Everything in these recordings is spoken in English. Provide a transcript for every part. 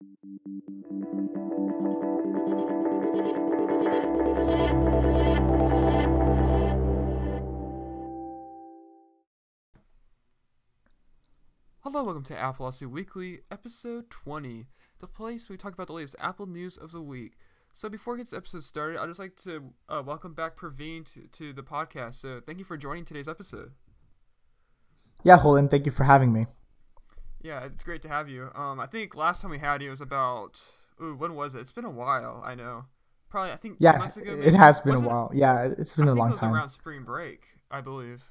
Hello, welcome to Appleosophy Weekly, episode 20, the place we talk about the latest Apple news of the week. So before we get this episode started, I'd just like to uh, welcome back Praveen to, to the podcast. So thank you for joining today's episode. Yeah, Holden, thank you for having me. Yeah, it's great to have you. Um, I think last time we had you was about, ooh, when was it? It's been a while, I know. Probably, I think Yeah, months ago. it has been Was a it- while. Yeah, it's been I a long it was time. around spring break, I believe.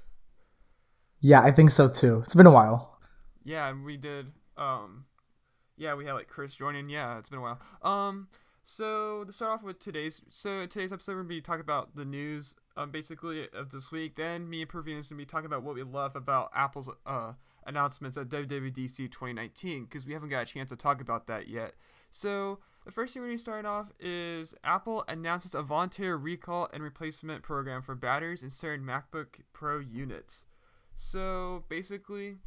Yeah, I think so too. It's been a while. Yeah, and we did. Um, yeah, we had like Chris joining. Yeah, it's been a while. Um, so to start off with today's, so today's episode we're gonna be talking about the news, um, basically of this week. Then me and Praveen is gonna be talking about what we love about Apple's uh announcements at WWDC 2019 because we haven't got a chance to talk about that yet. So the first thing we're gonna start off is Apple announces a voluntary recall and replacement program for batteries in certain MacBook Pro units. So basically,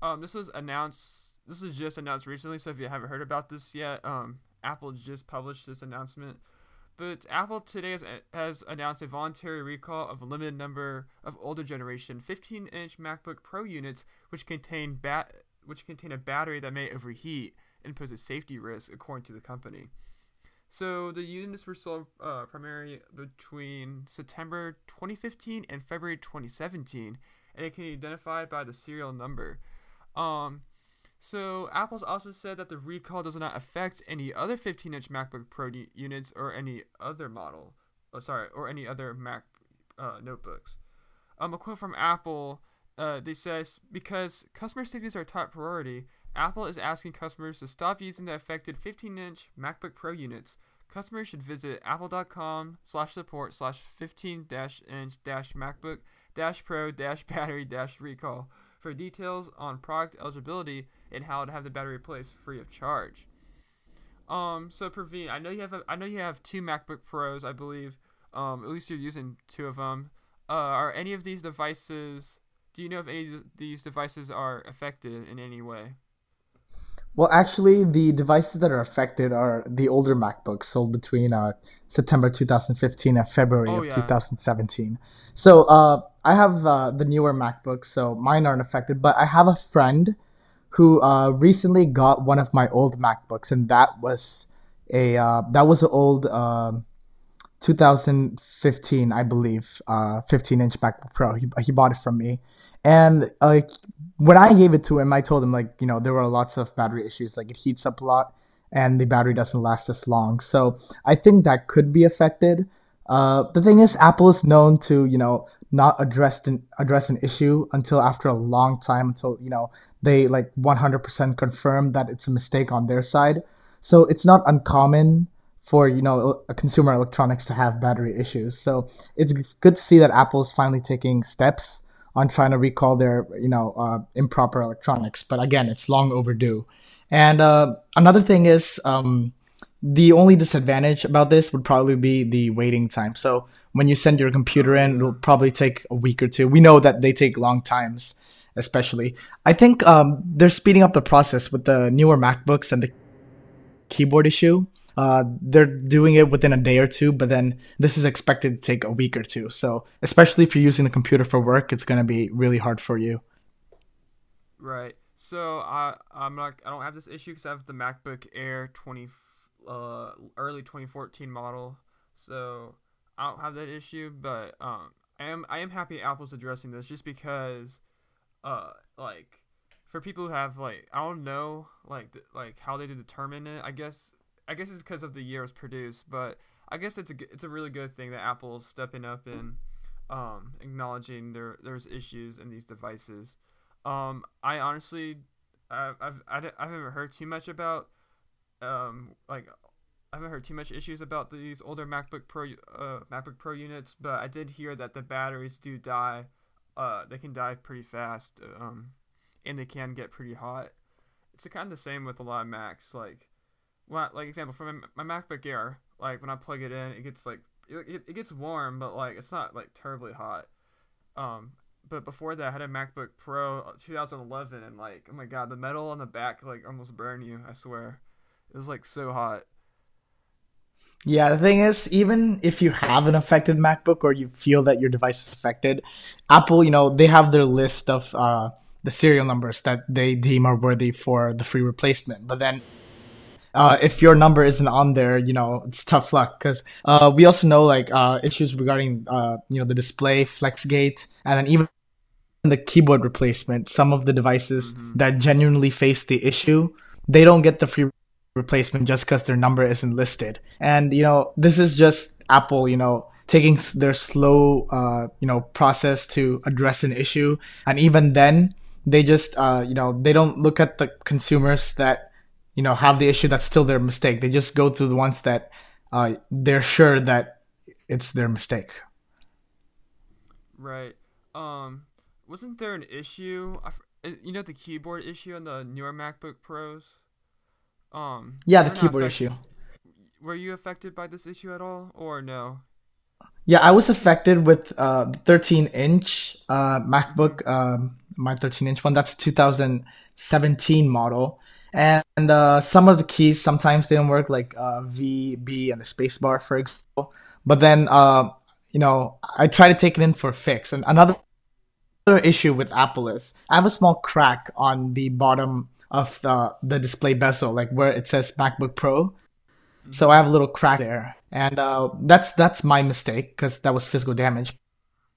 um, this was announced. This was just announced recently. So if you haven't heard about this yet, um, Apple just published this announcement. But Apple today has, has announced a voluntary recall of a limited number of older generation 15-inch MacBook Pro units, which contain bat which contain a battery that may overheat and pose a safety risk, according to the company. So the units were sold uh, primarily between September 2015 and February 2017, and it can be identified by the serial number. Um, so Apple's also said that the recall does not affect any other 15-inch MacBook Pro units or any other model. Oh, sorry, or any other Mac uh, notebooks. Um, a quote from Apple. Uh, they says because customer safety is our top priority, Apple is asking customers to stop using the affected 15-inch MacBook Pro units. Customers should visit apple.com slash support slash 15-inch dash MacBook dash Pro dash battery dash recall for details on product eligibility and how to have the battery replaced free of charge. Um, so Praveen, I know you have a, I know you have two MacBook Pros, I believe. Um, at least you're using two of them. Uh, are any of these devices? Do you know if any of these devices are affected in any way? Well, actually, the devices that are affected are the older MacBooks sold between uh, September 2015 and February Oh, of yeah. 2017. So uh, I have uh, the newer MacBooks, so mine aren't affected. But I have a friend who uh, recently got one of my old MacBooks, and that was a uh, that was an old um 2015, I believe, uh, 15 inch MacBook Pro. He, he bought it from me, and like when I gave it to him, I told him like you know there were lots of battery issues, like it heats up a lot, and the battery doesn't last as long. So I think that could be affected. Uh, the thing is, Apple is known to you know not address an address an issue until after a long time, until you know they like 100% confirm that it's a mistake on their side. So it's not uncommon for you know a consumer electronics to have battery issues. So it's good to see that Apple's finally taking steps on trying to recall their you know uh, improper electronics. But again, it's long overdue. And uh, another thing is um, the only disadvantage about this would probably be the waiting time. So when you send your computer in, it'll probably take a week or two. We know that they take long times, especially. I think um, they're speeding up the process with the newer MacBooks and the keyboard issue. Uh, they're doing it within a day or two, but then this is expected to take a week or two. So, especially if you're using the computer for work, it's going to be really hard for you. Right. So I I'm not I don't have this issue because I have the MacBook Air 20 uh early 2014 model. So I don't have that issue, but um I am I am happy Apple's addressing this just because uh like for people who have like I don't know like th- like how they determine it. I guess I guess it's because of the year it was produced, but I guess it's a it's a really good thing that Apple's stepping up and um acknowledging there there's issues in these devices. Um, I honestly, I've, I've, I di- I haven't heard too much about, um, like, I haven't heard too much issues about these older MacBook Pro, uh, MacBook Pro units, but I did hear that the batteries do die, uh, they can die pretty fast, um, and they can get pretty hot. It's kind of the same with a lot of Macs, like, when, like example for my, my MacBook Air, like when I plug it in, it gets like, it, it, gets warm, but like it's not like terribly hot. Um, but before that, I had a MacBook Pro uh, 2011, and like, oh my god, the metal on the back like almost burn you. I swear, It was like so hot. Yeah, the thing is, even if you have an affected MacBook or you feel that your device is affected, Apple, you know, they have their list of uh, the serial numbers that they deem are worthy for the free replacement. But then, uh, if your number isn't on there, you know, it's tough luck because uh, we also know like uh, issues regarding, uh, you know, the display, FlexGate, and then even the keyboard replacement. Some of the devices Mm-hmm. that genuinely face the issue, they don't get the free replacement just because their number isn't listed. And you know, this is just Apple, you know, taking their slow, uh, you know, process to address an issue. And even then, they just, uh, you know, they don't look at the consumers that, you know, have the issue. That's still their mistake. They just go through the ones that, uh, they're sure that it's their mistake. Right. Um, wasn't there an issue? Uh, You know the keyboard issue on the newer MacBook Pros. Um. Yeah, the keyboard affect- issue. Were you affected by this issue at all, or no? Yeah, I was affected with uh, 13 inch uh, MacBook, um, my 13 inch one. That's 2017 model. And uh, some of the keys sometimes don't work, like uh, V, B, and the spacebar, for example. But then, uh, you know, I try to take it in for a fix. And another other issue with Apple is I have a small crack on the bottom of the, the display bezel, like where it says MacBook Pro. So I have a little crack there, and uh, that's that's my mistake because that was physical damage.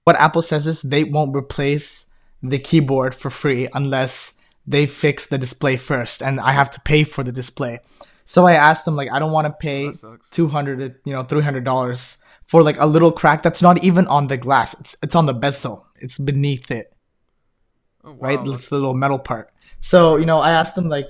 What Apple says is they won't replace the keyboard for free unless they fix the display first, and I have to pay for the display. So I asked them like I don't want to pay two hundred, you know, three hundred dollars for like a little crack that's not even on the glass. It's it's on the bezel. It's beneath it Oh, wow. right? that's- It's the little metal part. So, you know, I asked them like,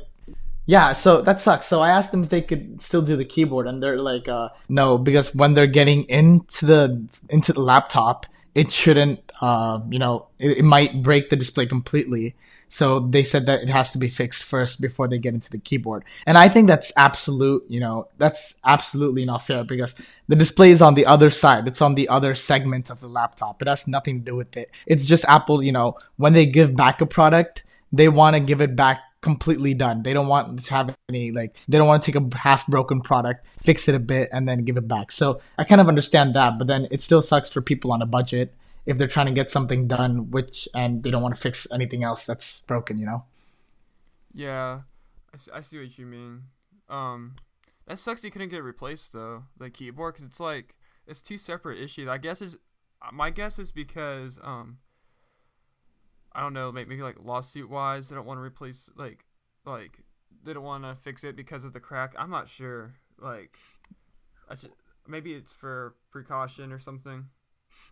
yeah, so that sucks. So I asked them if they could still do the keyboard and they're like, uh, no, because when they're getting into the, into the laptop, it shouldn't, uh, you know, it, it might break the display completely. So they said that it has to be fixed first before they get into the keyboard. And I think that's absolute, you know, that's absolutely not fair because the display is on the other side. It's on the other segment of the laptop. It has nothing to do with it. It's just Apple, you know, when they give back a product, they want to give it back completely done. They don't want to have any like they don't want to take a half broken product, fix it a bit, and then give it back. So I kind of understand that, but then it still sucks for people on a budget if they're trying to get something done, which and they don't want to fix anything else that's broken. You know? Yeah, I see, I see what you mean. Um, that sucks. You couldn't get replaced though, the keyboard, because it's like it's two separate issues. I guess is my guess is because um, I don't know, maybe, like lawsuit wise, they don't want to replace like like they don't want to fix it because of the crack. I'm not sure. Like, I should, maybe it's for precaution or something.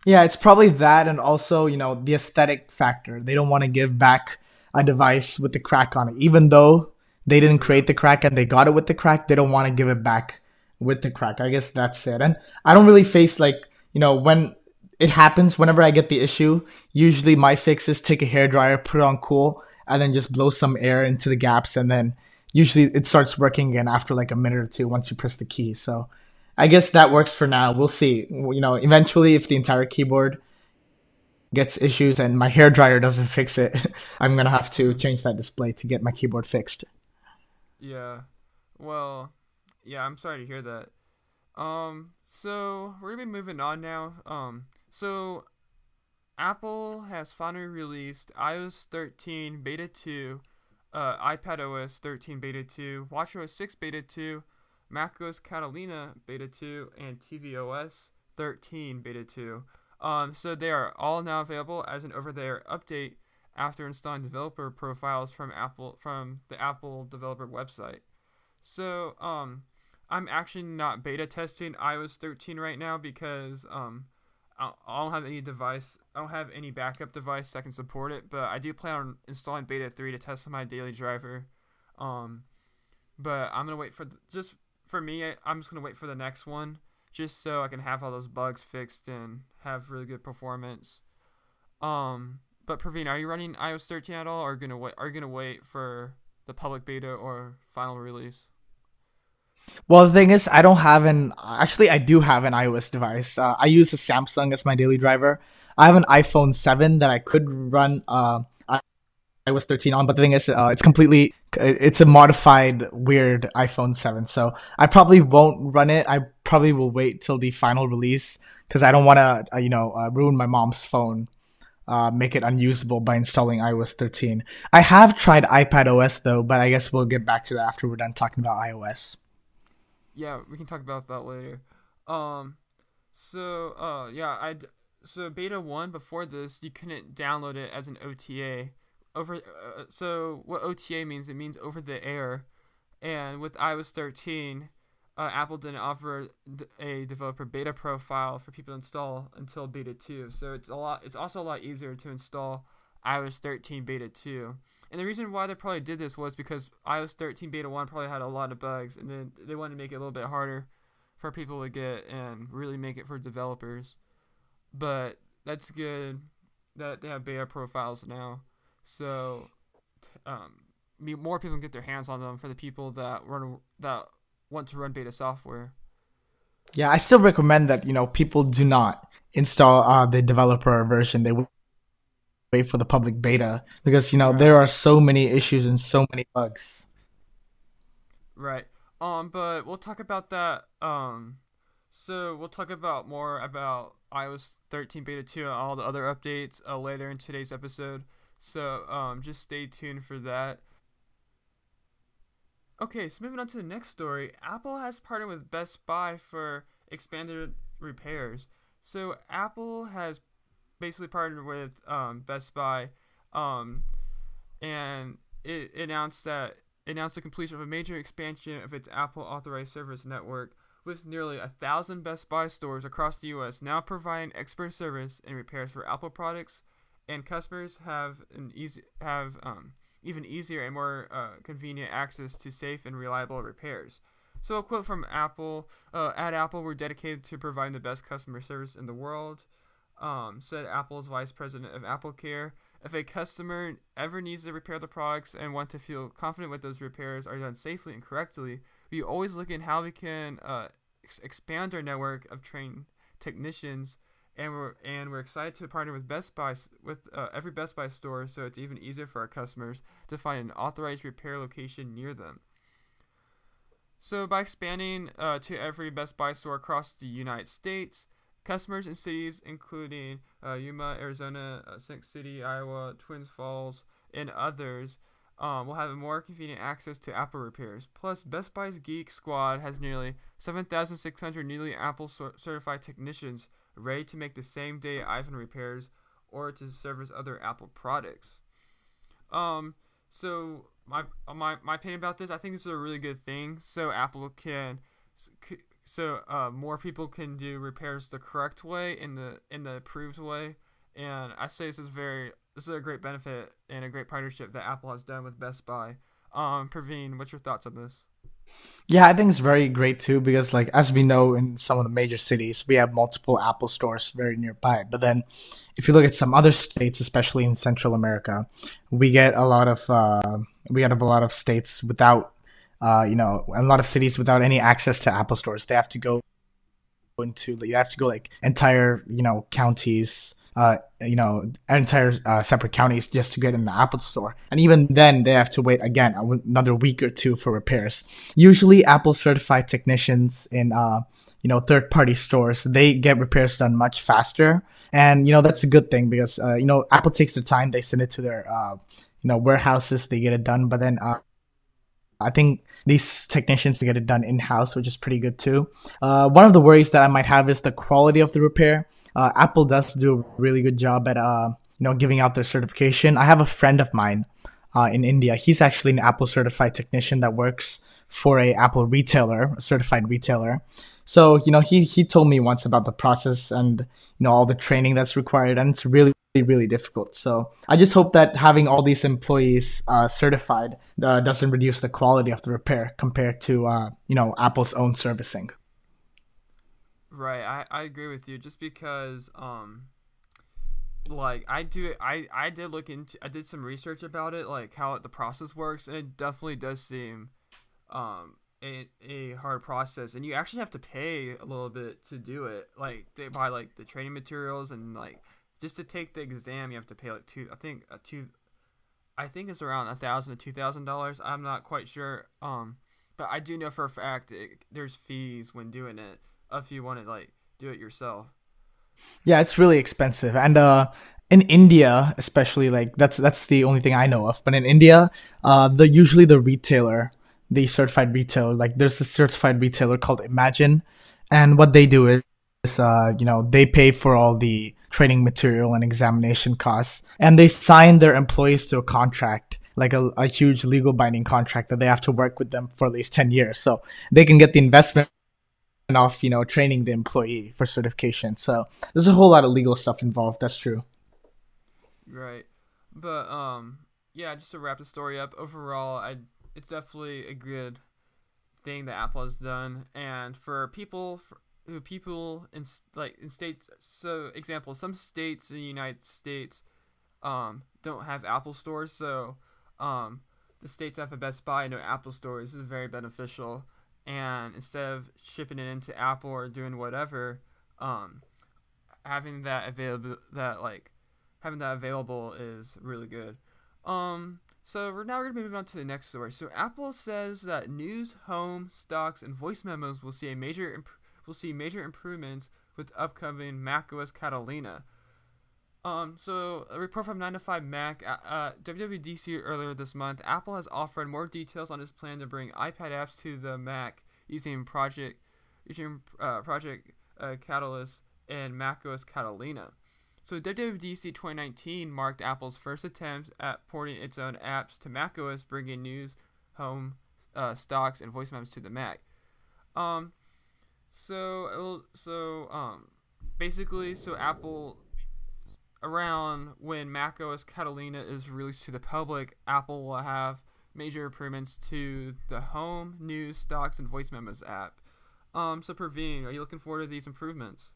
Yeah, it's probably that, and also you know the aesthetic factor. They don't want to give back a device with the crack on it, even though they didn't create the crack and they got it with the crack. They don't want to give it back with the crack. I guess that's it. And I don't really face like you know when it happens. Whenever I get the issue, usually my fix is take a hair dryer, put it on cool, and then just blow some air into the gaps, and then usually it starts working again after like a minute or two once you press the key. So. I guess that works for now. We'll see. You know, eventually, if the entire keyboard gets issues and my hair dryer doesn't fix it, I'm gonna have to change that display to get my keyboard fixed. Yeah. Well, yeah, I'm sorry to hear that. Um, so we're gonna be moving on now. Um, so Apple has finally released iOS 13 Beta 2, uh, iPad OS 13 Beta 2, WatchOS 6 Beta 2, macOS Catalina Beta 2, and tvOS 13 Beta 2. Um, so they are all now available as an over-the-air update after installing developer profiles from Apple from the Apple developer website. So, um, I'm actually not beta testing iOS 13 right now because um, I don't have any device. I don't have any backup device that can support it. But I do plan on installing beta 3 to test my daily driver. Um, but I'm gonna wait for just for me. I'm just gonna wait for the next one just so I can have all those bugs fixed and have really good performance. Um, but Praveen, are you running iOS 13 at all, or gonna wait? Are you gonna wait for the public beta or final release? Well, the thing is, I don't have an. Actually, I do have an iOS device. Uh, I use a Samsung as my daily driver. I have an iPhone 7 that I could run uh, iOS 13 on, but the thing is, uh, it's completely, it's a modified, weird iPhone 7. So I probably won't run it. I probably will wait till the final release because I don't want to, uh, you know, uh, ruin my mom's phone, uh, make it unusable by installing iOS 13. I have tried iPad OS though, but I guess we'll get back to that after we're done talking about iOS. Yeah, we can talk about that later. Um, so, uh, yeah, I so beta one before this, you couldn't download it as an OTA over. Uh, so what OTA means? It means over the air, and with iOS 13, uh, Apple didn't offer a developer beta profile for people to install until beta two. So it's a lot. It's also a lot easier to install iOS 13 beta 2. And the reason why they probably did this was because iOS 13 beta 1 probably had a lot of bugs and then they wanted to make it a little bit harder for people to get and really make it for developers. But that's good that they have beta profiles now. So um, more people can get their hands on them for the people that run that want to run beta software. Yeah, I still recommend that you know people do not install uh, the developer version. They wait for the public beta because you know right. there are so many issues and so many bugs. Right. Um, but we'll talk about that. Um, so we'll talk about more about iOS 13 beta 2 and all the other updates uh, later in today's episode. So um, just stay tuned for that. Okay, so moving on to the next story. Apple has partnered with Best Buy for expanded repairs. So Apple has basically partnered with um, Best Buy, um, and it announced that announced the completion of a major expansion of its Apple Authorized Service network, with nearly a thousand Best Buy stores across the U.S. now providing expert service and repairs for Apple products, and customers have an easy have um, even easier and more uh, convenient access to safe and reliable repairs. So a quote from Apple: uh, "At Apple, we're dedicated to providing the best customer service in the world." Um, said Apple's vice president of Apple Care. If a customer ever needs to repair the products and want to feel confident with those repairs are done safely and correctly, we always look at how we can uh, ex- expand our network of trained technicians. And we're and we're excited to partner with Best Buy with uh, every Best Buy store, so it's even easier for our customers to find an authorized repair location near them. So by expanding uh, to every Best Buy store across the United States, Customers in cities including uh, Yuma, Arizona, uh, City, Iowa, Twins Falls, and others um, will have more convenient access to Apple repairs. Plus, Best Buy's Geek Squad has nearly 7,600 newly Apple certified technicians ready to make the same day iPhone repairs or to service other Apple products. Um, so my my my opinion about this, I think this is a really good thing. So Apple can so uh, more people can do repairs the correct way in the in the approved way. And i say this is very this is a great benefit and a great partnership that apple has done with best buy. Um praveen what's your thoughts on this? Yeah i think it's very great too because like as we know in some of the major cities we have multiple apple stores very nearby. But then if you look at some other states especially in central america we get a lot of uh, we have a lot of states without uh, you know, a lot of cities without any access to Apple stores. They have to go into, you have to go like entire, you know, counties, uh, you know, entire uh, separate counties just to get in the Apple store. And even then, they have to wait again another week or two for repairs. Usually, Apple certified technicians in, uh, you know, third party stores, they get repairs done much faster. And, you know, that's a good thing because, uh, you know, Apple takes their time. They send it to their, uh, you know, warehouses. They get it done. But then, uh, I think these technicians to get it done in house, which is pretty good too. Uh, one of the worries that I might have is the quality of the repair. Uh, Apple does do a really good job at uh, you know giving out their certification. I have a friend of mine uh, in India. He's actually an Apple certified technician that works for a Apple retailer, a certified retailer. So you know he he told me once about the process and you know all the training that's required, and it's really really difficult. So I just hope that having all these employees uh, certified uh, doesn't reduce the quality of the repair compared to uh, you know Apple's own servicing. Right, I, I agree with you. Just because um, like I do, I I did look into, I did some research about it, like how the process works, and it definitely does seem um a, a hard process and you actually have to pay a little bit to do it like they buy like the training materials and like just to take the exam, you have to pay like two. I think a two. I think it's around a thousand to two thousand dollars. I'm not quite sure. Um, but I do know for a fact it, there's fees when doing it if you want to like do it yourself. Yeah, it's really expensive, and uh, in India, especially, like that's that's the only thing I know of. But in India, uh, the usually the retailer, the certified retailer, like there's a certified retailer called Imagine, and what they do is, uh, you know, they pay for all the training material and examination costs, and they sign their employees to a contract like a, a huge legal binding contract that they have to work with them for at least 10 years. So they can get the investment off you know training the employee for certification. So there's a whole lot of legal stuff involved. That's true. Right. But um yeah, just to wrap the story up, overall I it's definitely a good thing that Apple has done. And for people for, people in like in states so example some states in the United States um don't have Apple stores so um the states have a Best Buy no Apple stores this is very beneficial and instead of shipping it into Apple or doing whatever um having that available that like having that available is really good. Um, so we're now we're gonna move on to the next story. So Apple says that news, home, stocks, and voice memos will see a major imp- will see major improvements with upcoming macOS Catalina. Um, so a report from 9 to 5 Mac, uh, uh, WWDC earlier this month, Apple has offered more details on its plan to bring iPad apps to the Mac using Project using uh, Project uh, Catalyst and macOS Catalina. So WWDC 2019 marked Apple's first attempt at porting its own apps to macOS, bringing news, home, uh, stocks, and voice memos to the Mac. Um, so so um, basically, so Apple around when macOS Catalina is released to the public, Apple will have major improvements to the home, news, stocks, and voice memos app. Um, so Praveen, are you looking forward to these improvements?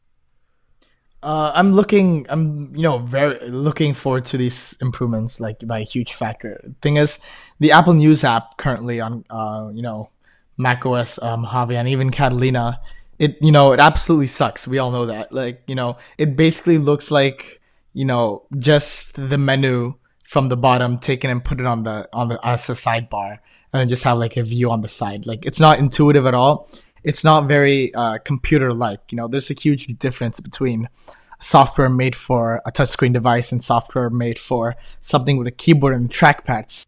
Uh, I'm looking. I'm you know very looking forward to these improvements like by a huge factor. Thing is, the Apple News app currently on uh, you know macOS um, Mojave and even Catalina, it you know it absolutely sucks. We all know that. Like you know it basically looks like you know just the menu from the bottom taken and put it on the on the as a sidebar and then just have like a view on the side. Like it's not intuitive at all it's not very uh, computer like. You know, there's a huge difference between software made for a touchscreen device and software made for something with a keyboard and trackpad.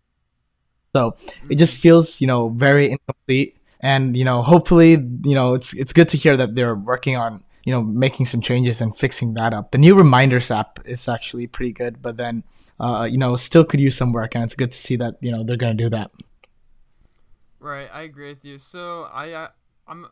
So it just mm-hmm. feels, you know, very incomplete. And you know, hopefully, you know, it's it's good to hear that they're working on you know making some changes and fixing that up. The new reminders app is actually pretty good, but then uh, you know still could use some work, and it's good to see that you know they're gonna do that. Right, I agree with you. So I uh, I'm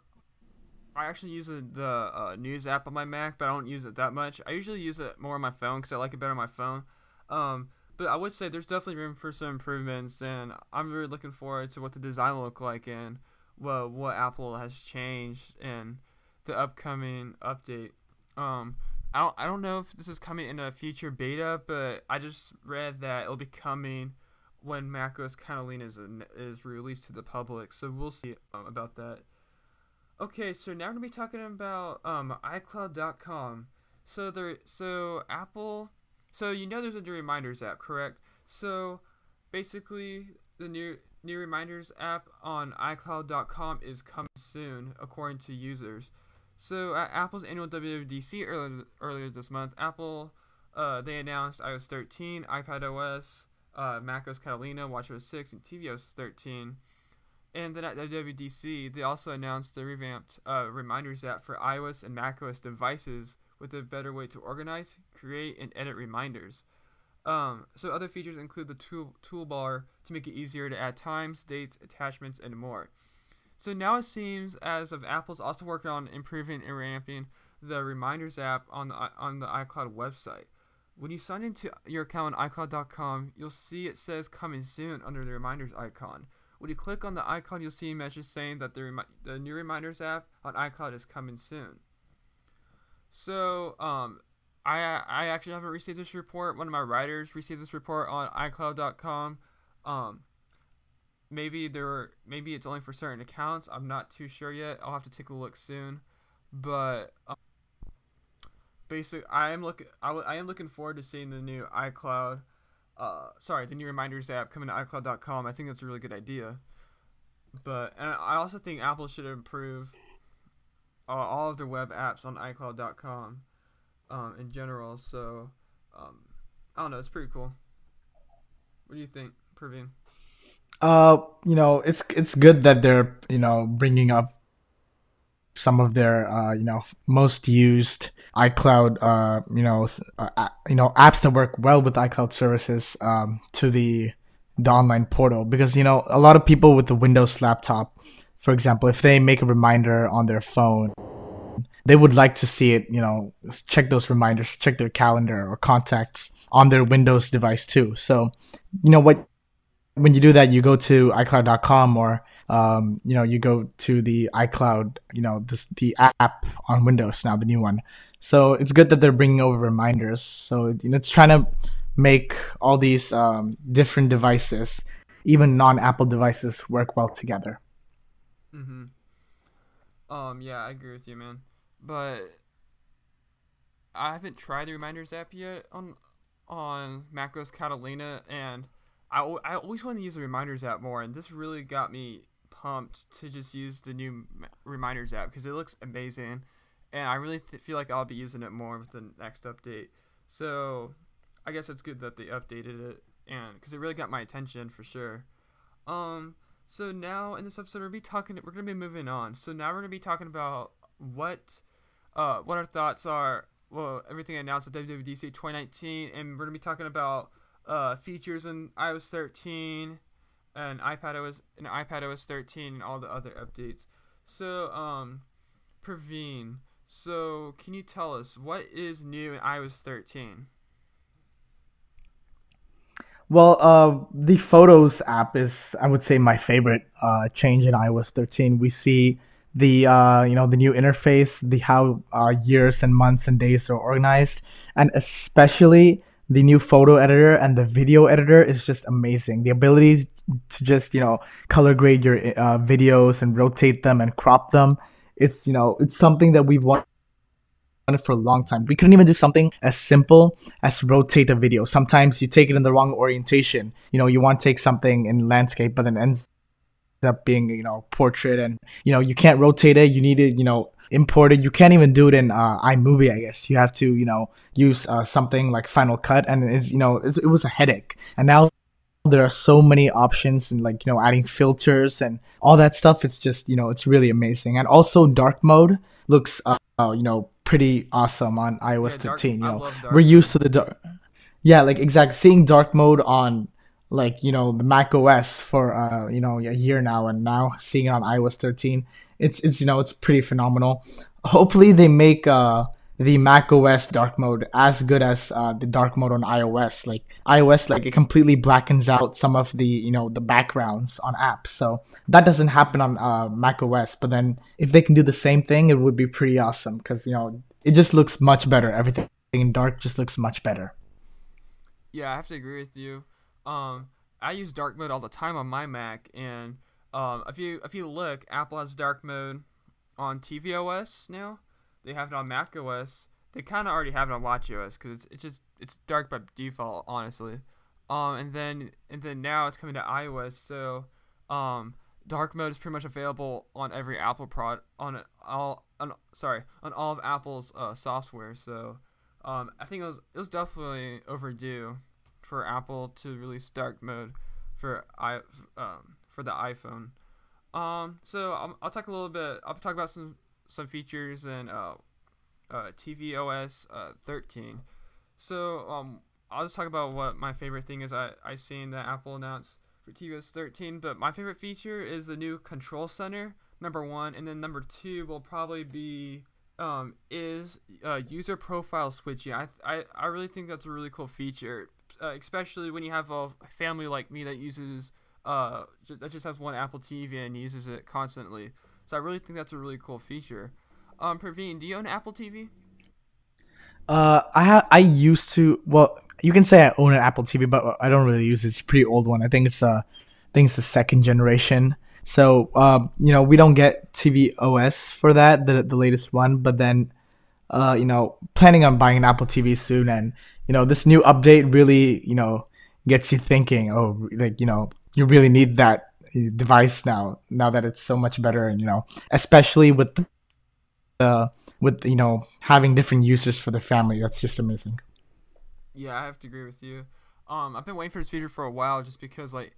I actually use the, the uh, news app on my Mac, but I don't use it that much. I usually use it more on my phone because I like it better on my phone. Um, but I would say there's definitely room for some improvements, and I'm really looking forward to what the design will look like and what what Apple has changed in the upcoming update. Um, I don't I don't know if this is coming in a future beta, but I just read that it'll be coming when macOS Catalina is is released to the public. So we'll see um, about that. Okay, so now we're gonna be talking about um, iCloud.com. So there, so Apple, so you know there's a reminders app, correct? So basically, the new new reminders app on iCloud.com is coming soon, according to users. So at Apple's annual WWDC earlier earlier this month, Apple uh, they announced iOS 13, iPad OS, uh, macOS Catalina, WatchOS 6, and tvOS 13. And then at WWDC, they also announced the revamped uh, Reminders app for iOS and macOS devices with a better way to organize, create, and edit reminders. Um, so other features include the tool toolbar to make it easier to add times, dates, attachments, and more. So now it seems as if Apple's also working on improving and ramping the Reminders app on the on the iCloud website. When you sign into your account on iCloud.com, you'll see it says coming soon under the Reminders icon. When you click on the icon, you'll see a message saying that the, remi- the new Reminders app on iCloud is coming soon. So, um, I I actually haven't received this report. One of my writers received this report on iCloud.com. Um, maybe there maybe it's only for certain accounts. I'm not too sure yet. I'll have to take a look soon. But um, basically, I am looking I, w- I am looking forward to seeing the new iCloud uh, sorry, the new reminders app coming to iCloud.com. I think that's a really good idea. But and I also think Apple should improve uh, all of their web apps on iCloud.com um, in general. So um, I don't know, it's pretty cool. What do you think, Praveen? Uh, you know, it's it's good that they're you know bringing up some of their uh, you know most used iCloud uh, you know uh, you know apps that work well with iCloud services um, to the the online portal because you know a lot of people with the Windows laptop, for example, if they make a reminder on their phone, they would like to see it. You know, check those reminders, check their calendar or contacts on their Windows device too. So, you know what, when you do that, you go to iCloud.com or um, you know, you go to the iCloud, you know, this, the app on Windows now, the new one. So it's good that they're bringing over reminders. So you know, it's trying to make all these um, different devices, even non-Apple devices, work well together. Mm-hmm. Um. Yeah, I agree with you, man. But I haven't tried the reminders app yet on on macOS Catalina, and I, I always want to use the reminders app more, and this really got me pumped to just use the new reminders app because it looks amazing, and I really th- feel like I'll be using it more with the next update. So I guess it's good that they updated it, and because it really got my attention for sure. Um. So now in this episode we're gonna be talking. We're gonna be moving on. So now we're gonna be talking about what, uh, what our thoughts are. Well, everything announced at WWDC 2019, and we're gonna be talking about uh, features in iOS 13 and iPad OS and iPad OS 13 and all the other updates. So, um, Praveen, so can you tell us what is new in iOS 13? Well, uh, the Photos app is, I would say, my favorite uh, change in iOS 13. We see the uh, you know the new interface, the how uh, years and months and days are organized, and especially the new photo editor and the video editor is just amazing. The ability to just you know color grade your uh, videos and rotate them and crop them. It's you know it's something that we've wanted for a long time. We couldn't even do something as simple as rotate a video. Sometimes you take it in the wrong orientation. You know, you want to take something in landscape, but then ends up being, you know, portrait and, you know, you can't rotate it. You need it, you know, imported. You can't even do it in uh, iMovie, I guess. You have to, you know, use uh, something like Final Cut and it's, you know, it's, it was a headache. And now there are so many options and like, you know, adding filters and all that stuff. It's just, you know, it's really amazing. And also dark mode looks, uh, you know, pretty awesome on iOS Yeah, dark. 13. You know, we're used to the dark. Yeah, like exactly seeing dark mode on like you know the Mac OS for uh you know a year now, and now seeing it on iOS 13, it's it's you know it's pretty phenomenal. Hopefully they make uh the Mac OS dark mode as good as uh, the dark mode on iOS. Like iOS, like it completely blackens out some of the you know the backgrounds on apps. So that doesn't happen on uh, Mac OS. But then if they can do the same thing, it would be pretty awesome because you know it just looks much better. Everything in dark just looks much better. Yeah, I have to agree with you. Um, I use dark mode all the time on my Mac, and um, if you if you look, Apple has dark mode on tvOS now. They have it on macOS. They kind of already have it on WatchOS because it's, it's just it's dark by default, honestly. Um, and then and then now it's coming to iOS, so um, dark mode is pretty much available on every Apple prod on all on sorry on all of Apple's uh, software. So um, I think it was it was definitely overdue for Apple to release dark mode for i um, for the iPhone. Um, so I'll, I'll talk a little bit. I'll talk about some some features in uh, uh, tvOS uh, 13. So um, I'll just talk about what my favorite thing is. I I seen that Apple announced for tvOS 13, but my favorite feature is the new Control Center. Number one, and then number two will probably be um, is uh, user profile switching. I, I I really think that's a really cool feature, uh, especially when you have a family like me that uses uh that just has one Apple TV and uses it constantly. So I really think that's a really cool feature. Um, Praveen, do you own Apple TV? Uh, I ha- I used to. Well, you can say I own an Apple TV, but I don't really use it. It's a pretty old one. I think it's uh, I think it's the second generation. So um, you know, we don't get TV OS for that, the the latest one. But then, uh, you know, planning on buying an Apple TV soon, and you know, this new update really, you know, gets you thinking, oh, like you know, you really need that device now. Now that it's so much better, and you know, especially with the with you know having different users for the family, that's just amazing. Yeah, I have to agree with you. Um, I've been waiting for this feature for a while, just because like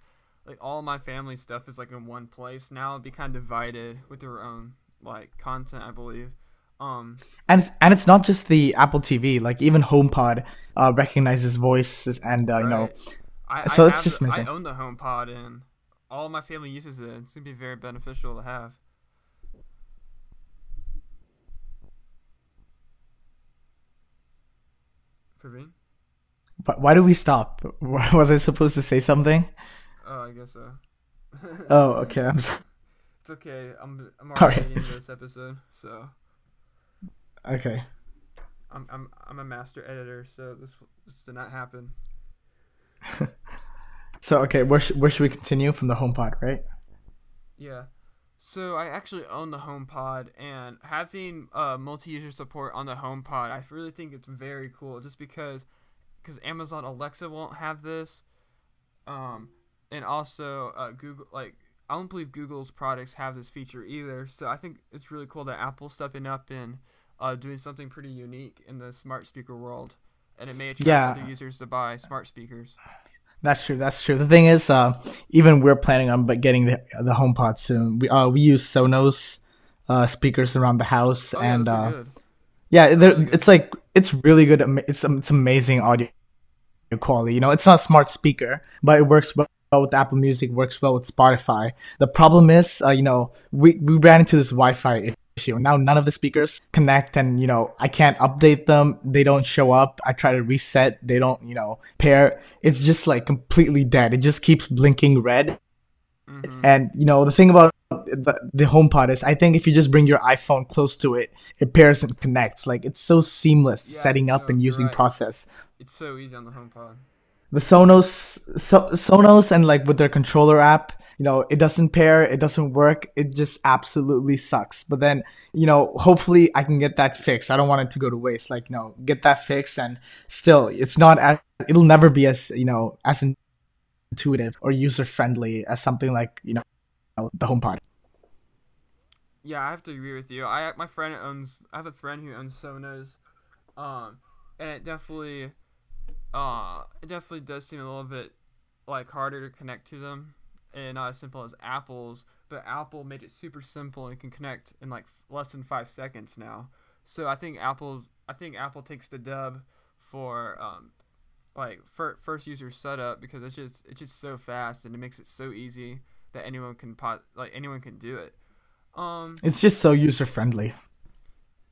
like all my family stuff is like in one place. Now it'd be kind of divided with their own like content, I believe. Um, and and it's not just the Apple TV. Like even HomePod uh, recognizes voices, and uh, you know, I, so I it's just amazing. I own the HomePod, and all my family uses it. It's gonna be very beneficial to have. Praveen? But why do we stop? Was I supposed to say something? Oh, I guess so. oh, okay. I'm sorry. It's okay. I'm I'm already Alright. in this episode, so Okay. I'm I'm I'm a master editor, so this this did not happen. So okay, where sh- where should we continue from the HomePod, right? Yeah. So I actually own the HomePod, and having uh, multi-user support on the HomePod, I really think it's very cool. Just because, because Amazon Alexa won't have this, um, and also uh, Google, like I don't believe Google's products have this feature either. So I think it's really cool that Apple's stepping up and uh, doing something pretty unique in the smart speaker world, and it may attract Yeah. other users to buy smart speakers. That's true. That's true. The thing is, uh, even we're planning on but getting the the HomePod soon. We uh we use Sonos uh, speakers around the house, Oh and uh, good. yeah, really it's like it's really good. It's it's amazing audio quality. You know, it's not a smart speaker, but it works well with Apple Music. Works well with Spotify. The problem is, uh, you know, we we ran into this Wi-Fi issue. Now none of the speakers connect, and you know, I can't update them. They don't show up. I try to reset. They don't, you know, pair. It's just like completely dead. It just keeps blinking red. hmm And you know the thing about the, the HomePod is, I think if you just bring your iPhone close to it, it pairs and connects. Like it's so seamless Yeah, setting up no, and using right. process. It's so easy on the HomePod. The Sonos, so, Sonos, and like with their controller app, you know, it doesn't pair, it doesn't work. It just absolutely sucks. But then, you know, hopefully I can get that fixed. I don't want it to go to waste. Like, you know, get that fixed, and still, it's not as it'll never be as you know as intuitive or user friendly as something like you know the HomePod. Yeah, I have to agree with you. I my friend owns. I have a friend who owns Sonos, um, and it definitely, uh, it definitely does seem a little bit like harder to connect to them, and not as simple as Apple's. But Apple made it super simple and can connect in like less than five seconds now. So I think Apple, I think Apple takes the dub for um, like fir- first user setup because it's just it's just so fast and it makes it so easy that anyone can pot like anyone can do it. Um, It's just so user friendly.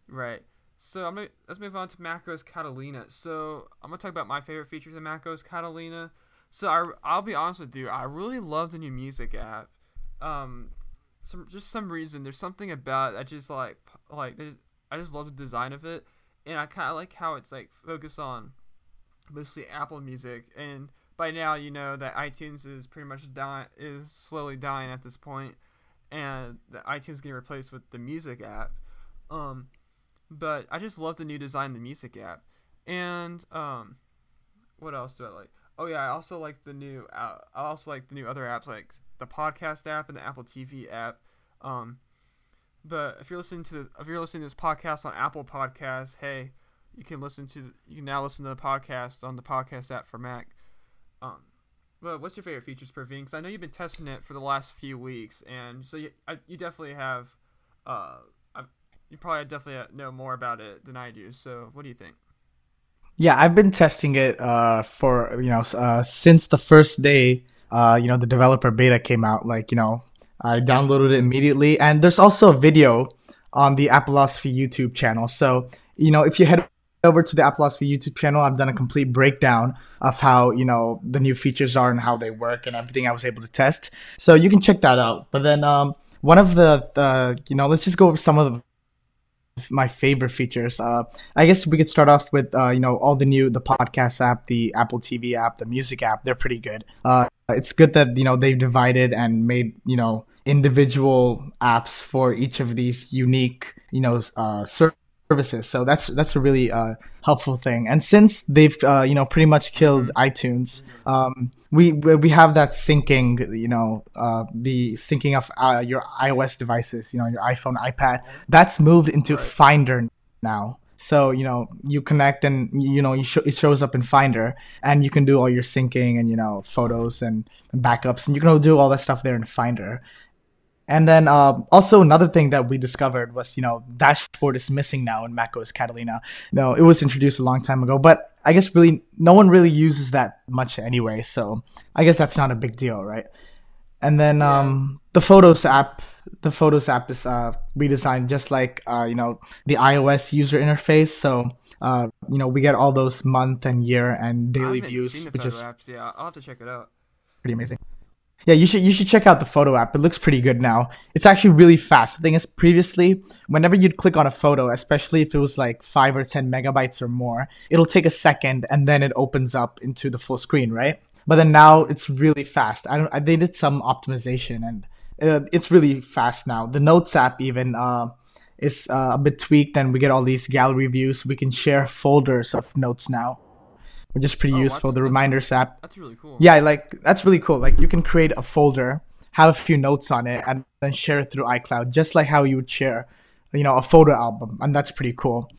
Right. So I'm gonna let's move on to macOS Catalina. So I'm gonna talk about my favorite features in macOS Catalina. So I I'll be honest with you, I really love the new music app. Um, some just some reason there's something about it that just like like I just love the design of it, and I kind of like how it's like focused on mostly Apple Music. And by now you know that iTunes is pretty much dying is slowly dying at this point, and the iTunes getting replaced with the music app. Um, but I just love the new design of the music app. And um, what else do I like? Oh yeah, I also like the new. Uh, I also like the new other apps like the podcast app and the Apple TV app. Um, but if you're listening to the, if you're listening to this podcast on Apple Podcasts, hey, you can listen to you can now listen to the podcast on the podcast app for Mac. Um, but what's your favorite features, Praveen? Because I know you've been testing it for the last few weeks, and so you I, you definitely have. Uh, I, you probably definitely know more about it than I do. So what do you think? Yeah, I've been testing it uh, for you know uh, since the first day. Uh, you know the developer beta came out. Like you know, I downloaded it immediately, and there's also a video on the Appleosophy YouTube channel. So you know, if you head over to the Appleosophy YouTube channel, I've done a complete breakdown of how you know the new features are and how they work and everything I was able to test. So you can check that out. But then um, one of the, the you know let's just go over some of the my favorite features. Uh, I guess we could start off with uh, you know all the new the podcast app, the Apple TV app, the music app. They're pretty good. Uh, it's good that you know they've divided and made you know individual apps for each of these unique you know uh, services. So that's that's a really uh, helpful thing. And since they've uh, you know pretty much killed iTunes, um, we we have that syncing, you know, uh, the syncing of uh, your iOS devices, you know, your iPhone, iPad. That's moved into Right. Finder now. So you know you connect and you know you sh- it shows up in Finder and you can do all your syncing and you know photos and, and backups and you can do all that stuff there in Finder. And then uh, also another thing that we discovered was, you know, dashboard is missing now in macOS Catalina. No, it was introduced a long time ago, but I guess really no one really uses that much anyway. So I guess that's not a big deal, right? And then Yeah. um, the Photos app, the Photos app is uh, redesigned just like uh, you know the iOS user interface. So uh, you know we get all those month and year and daily views, which is apps. Yeah, I'll have to check it out. pretty amazing. Yeah, you should you should check out the photo app. It looks pretty good now. It's actually really fast. The thing is, previously, whenever you'd click on a photo, especially if it was like five or ten megabytes or more, it'll take a second and then it opens up into the full screen, right? But then now it's really fast. I don't. They did some optimization and uh, it's really fast now. The Notes app even uh, is uh, a bit tweaked, and we get all these gallery views. We can share folders of notes now, which is pretty Oh, useful. The that's- Reminders app That's really cool. yeah, like that's really cool. Like you can create a folder, have a few notes on it, and then share it through iCloud, just like how you would share, you know, a photo album, and that's pretty cool.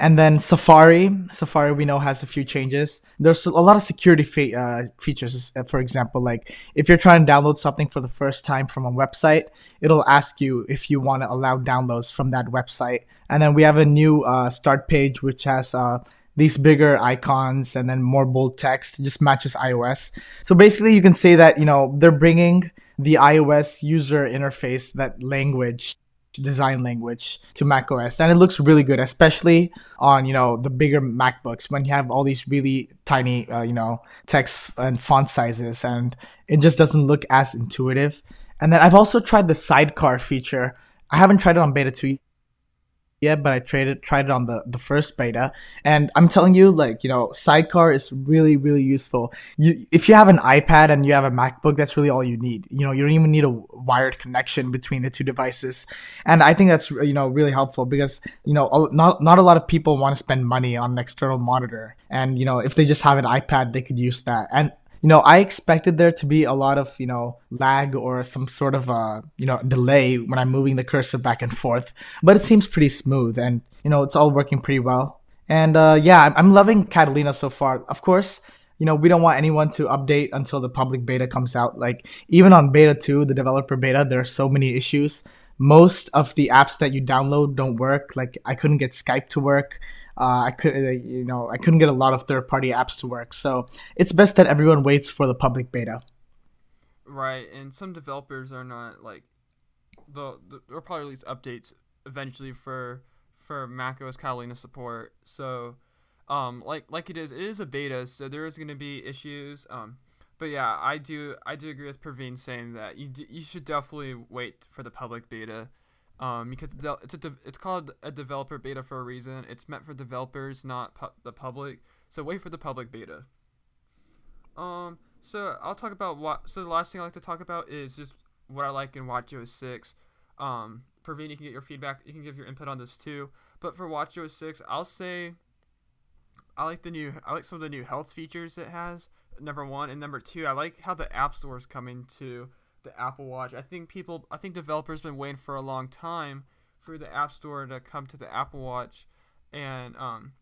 And then Safari, Safari we know has a few changes. There's a lot of security fe- uh, features. uh, For example, like if you're trying to download something for the first time from a website, it'll ask you if you want to allow downloads from that website. And then we have a new uh, start page which has uh, these bigger icons and then more bold text just matches iOS. So basically, you can say that, you know, they're bringing the iOS user interface, that language, design language to macOS. And it looks really good, especially on, you know, the bigger MacBooks when you have all these really tiny, uh, you know, text and font sizes and it just doesn't look as intuitive. And then I've also tried the sidecar feature. I haven't tried it on beta 2 yeah, but I traded tried it on the the first beta, and I'm telling you, like you know, Sidecar is really really useful. You if you have an iPad and you have a MacBook, that's really all you need. You know, you don't even need a wired connection between the two devices, and I think that's you know really helpful because you know not not a lot of people want to spend money on an external monitor, and you know if they just have an iPad, they could use that. And you know, I expected there to be a lot of, you know, lag or some sort of, uh, you know, delay when I'm moving the cursor back and forth, but it seems pretty smooth and, you know, it's all working pretty well. And, uh, yeah, I'm, loving Catalina so far. Of course, you know, we don't want anyone to update until the public beta comes out. Like, even on beta 2, the developer beta, there are so many issues. Most of the apps that you download don't work. Like, I couldn't get Skype to work. Uh, I could, you know, I couldn't get a lot of third-party apps to work. So it's best that everyone waits for the public beta. Right, and some developers are not like the they'll probably release updates eventually for for macOS Catalina support. So, um, like like it is, it is a beta, so there is going to be issues. Um, but yeah, I do I do agree with Praveen saying that you d- you should definitely wait for the public beta. Um, because it's a it's called a developer beta for a reason. It's meant for developers, not pu- the public. So wait for the public beta. Um, so I'll talk about what. So the last thing I like to talk about is just what I like in WatchOS 6. Um, Praveen, you can get your feedback. You can give your input on this too. But for WatchOS 6, I'll say I like the new. I like some of the new health features it has. Number one and number two, I like how the App Store is coming to the Apple Watch. I think people. I think developers have been waiting for a long time for the App Store to come to the Apple Watch, and um,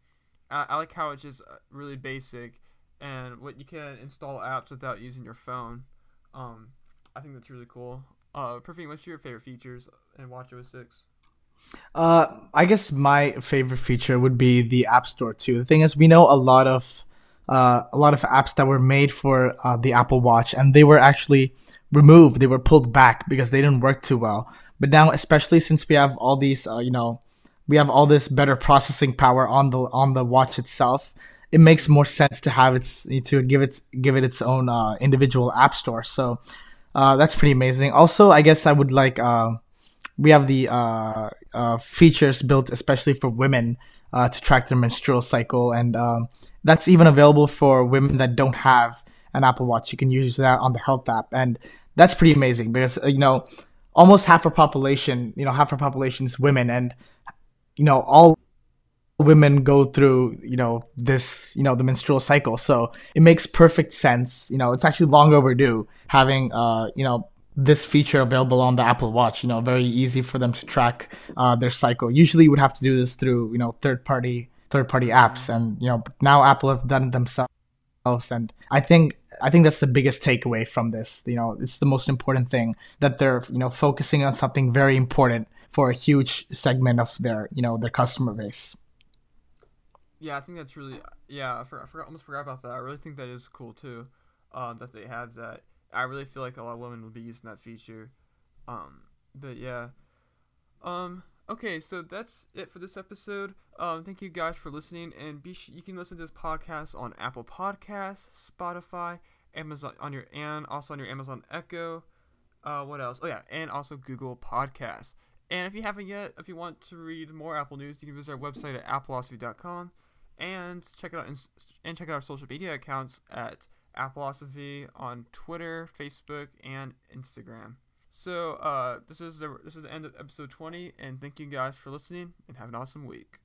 I, I like how it's just uh, really basic and what you can install apps without using your phone. Um, I think that's really cool. Uh, Praveen, what's your favorite features in WatchOS 6? Uh, I guess my favorite feature would be the App Store too. The thing is, we know a lot of uh, a lot of apps that were made for uh, the Apple Watch, and they were actually removed. They were pulled back because they didn't work too well. But now, especially since we have all these, uh, you know, we have all this better processing power on the on the watch itself. It makes more sense to have its to give its give it its own uh, individual app store. So uh, that's pretty amazing. Also, I guess I would like. Uh, we have the features built especially for women uh, to track their menstrual cycle, and um, that's even available for women that don't have an Apple Watch. You can use that on the Health app, and that's pretty amazing because uh, you know almost half our population, you know, half our population is women, and you know all women go through, you know, this, you know, the menstrual cycle. So it makes perfect sense. You know, it's actually long overdue having, uh, you know, this feature available on the Apple Watch. You know, very easy for them to track uh, their cycle. Usually, you would have to do this through, you know, third party third party apps, and you know, now Apple have done it themselves. And I think I think that's the biggest takeaway from this. You know, it's the most important thing that they're you know focusing on something very important for a huge segment of their you know their customer base. Yeah, I think that's really yeah. I, forgot, I forgot, almost forgot about that. I really think that is cool too. Um, that they have that. I really feel like a lot of women will be using that feature. Um, but yeah. Um, okay, so that's it for this episode. Um, thank you guys for listening, and be sh- you can listen to this podcast on Apple Podcasts, Spotify, Amazon on your and also on your Amazon Echo. Uh, what else? Oh yeah, and also Google Podcasts. And if you haven't yet, if you want to read more Apple news, you can visit our website at appleosophy.com and check it out and check out our social media accounts at Appleosophy on Twitter, Facebook, and Instagram. So uh, this is the this is the end of episode 20, and thank you guys for listening, and have an awesome week.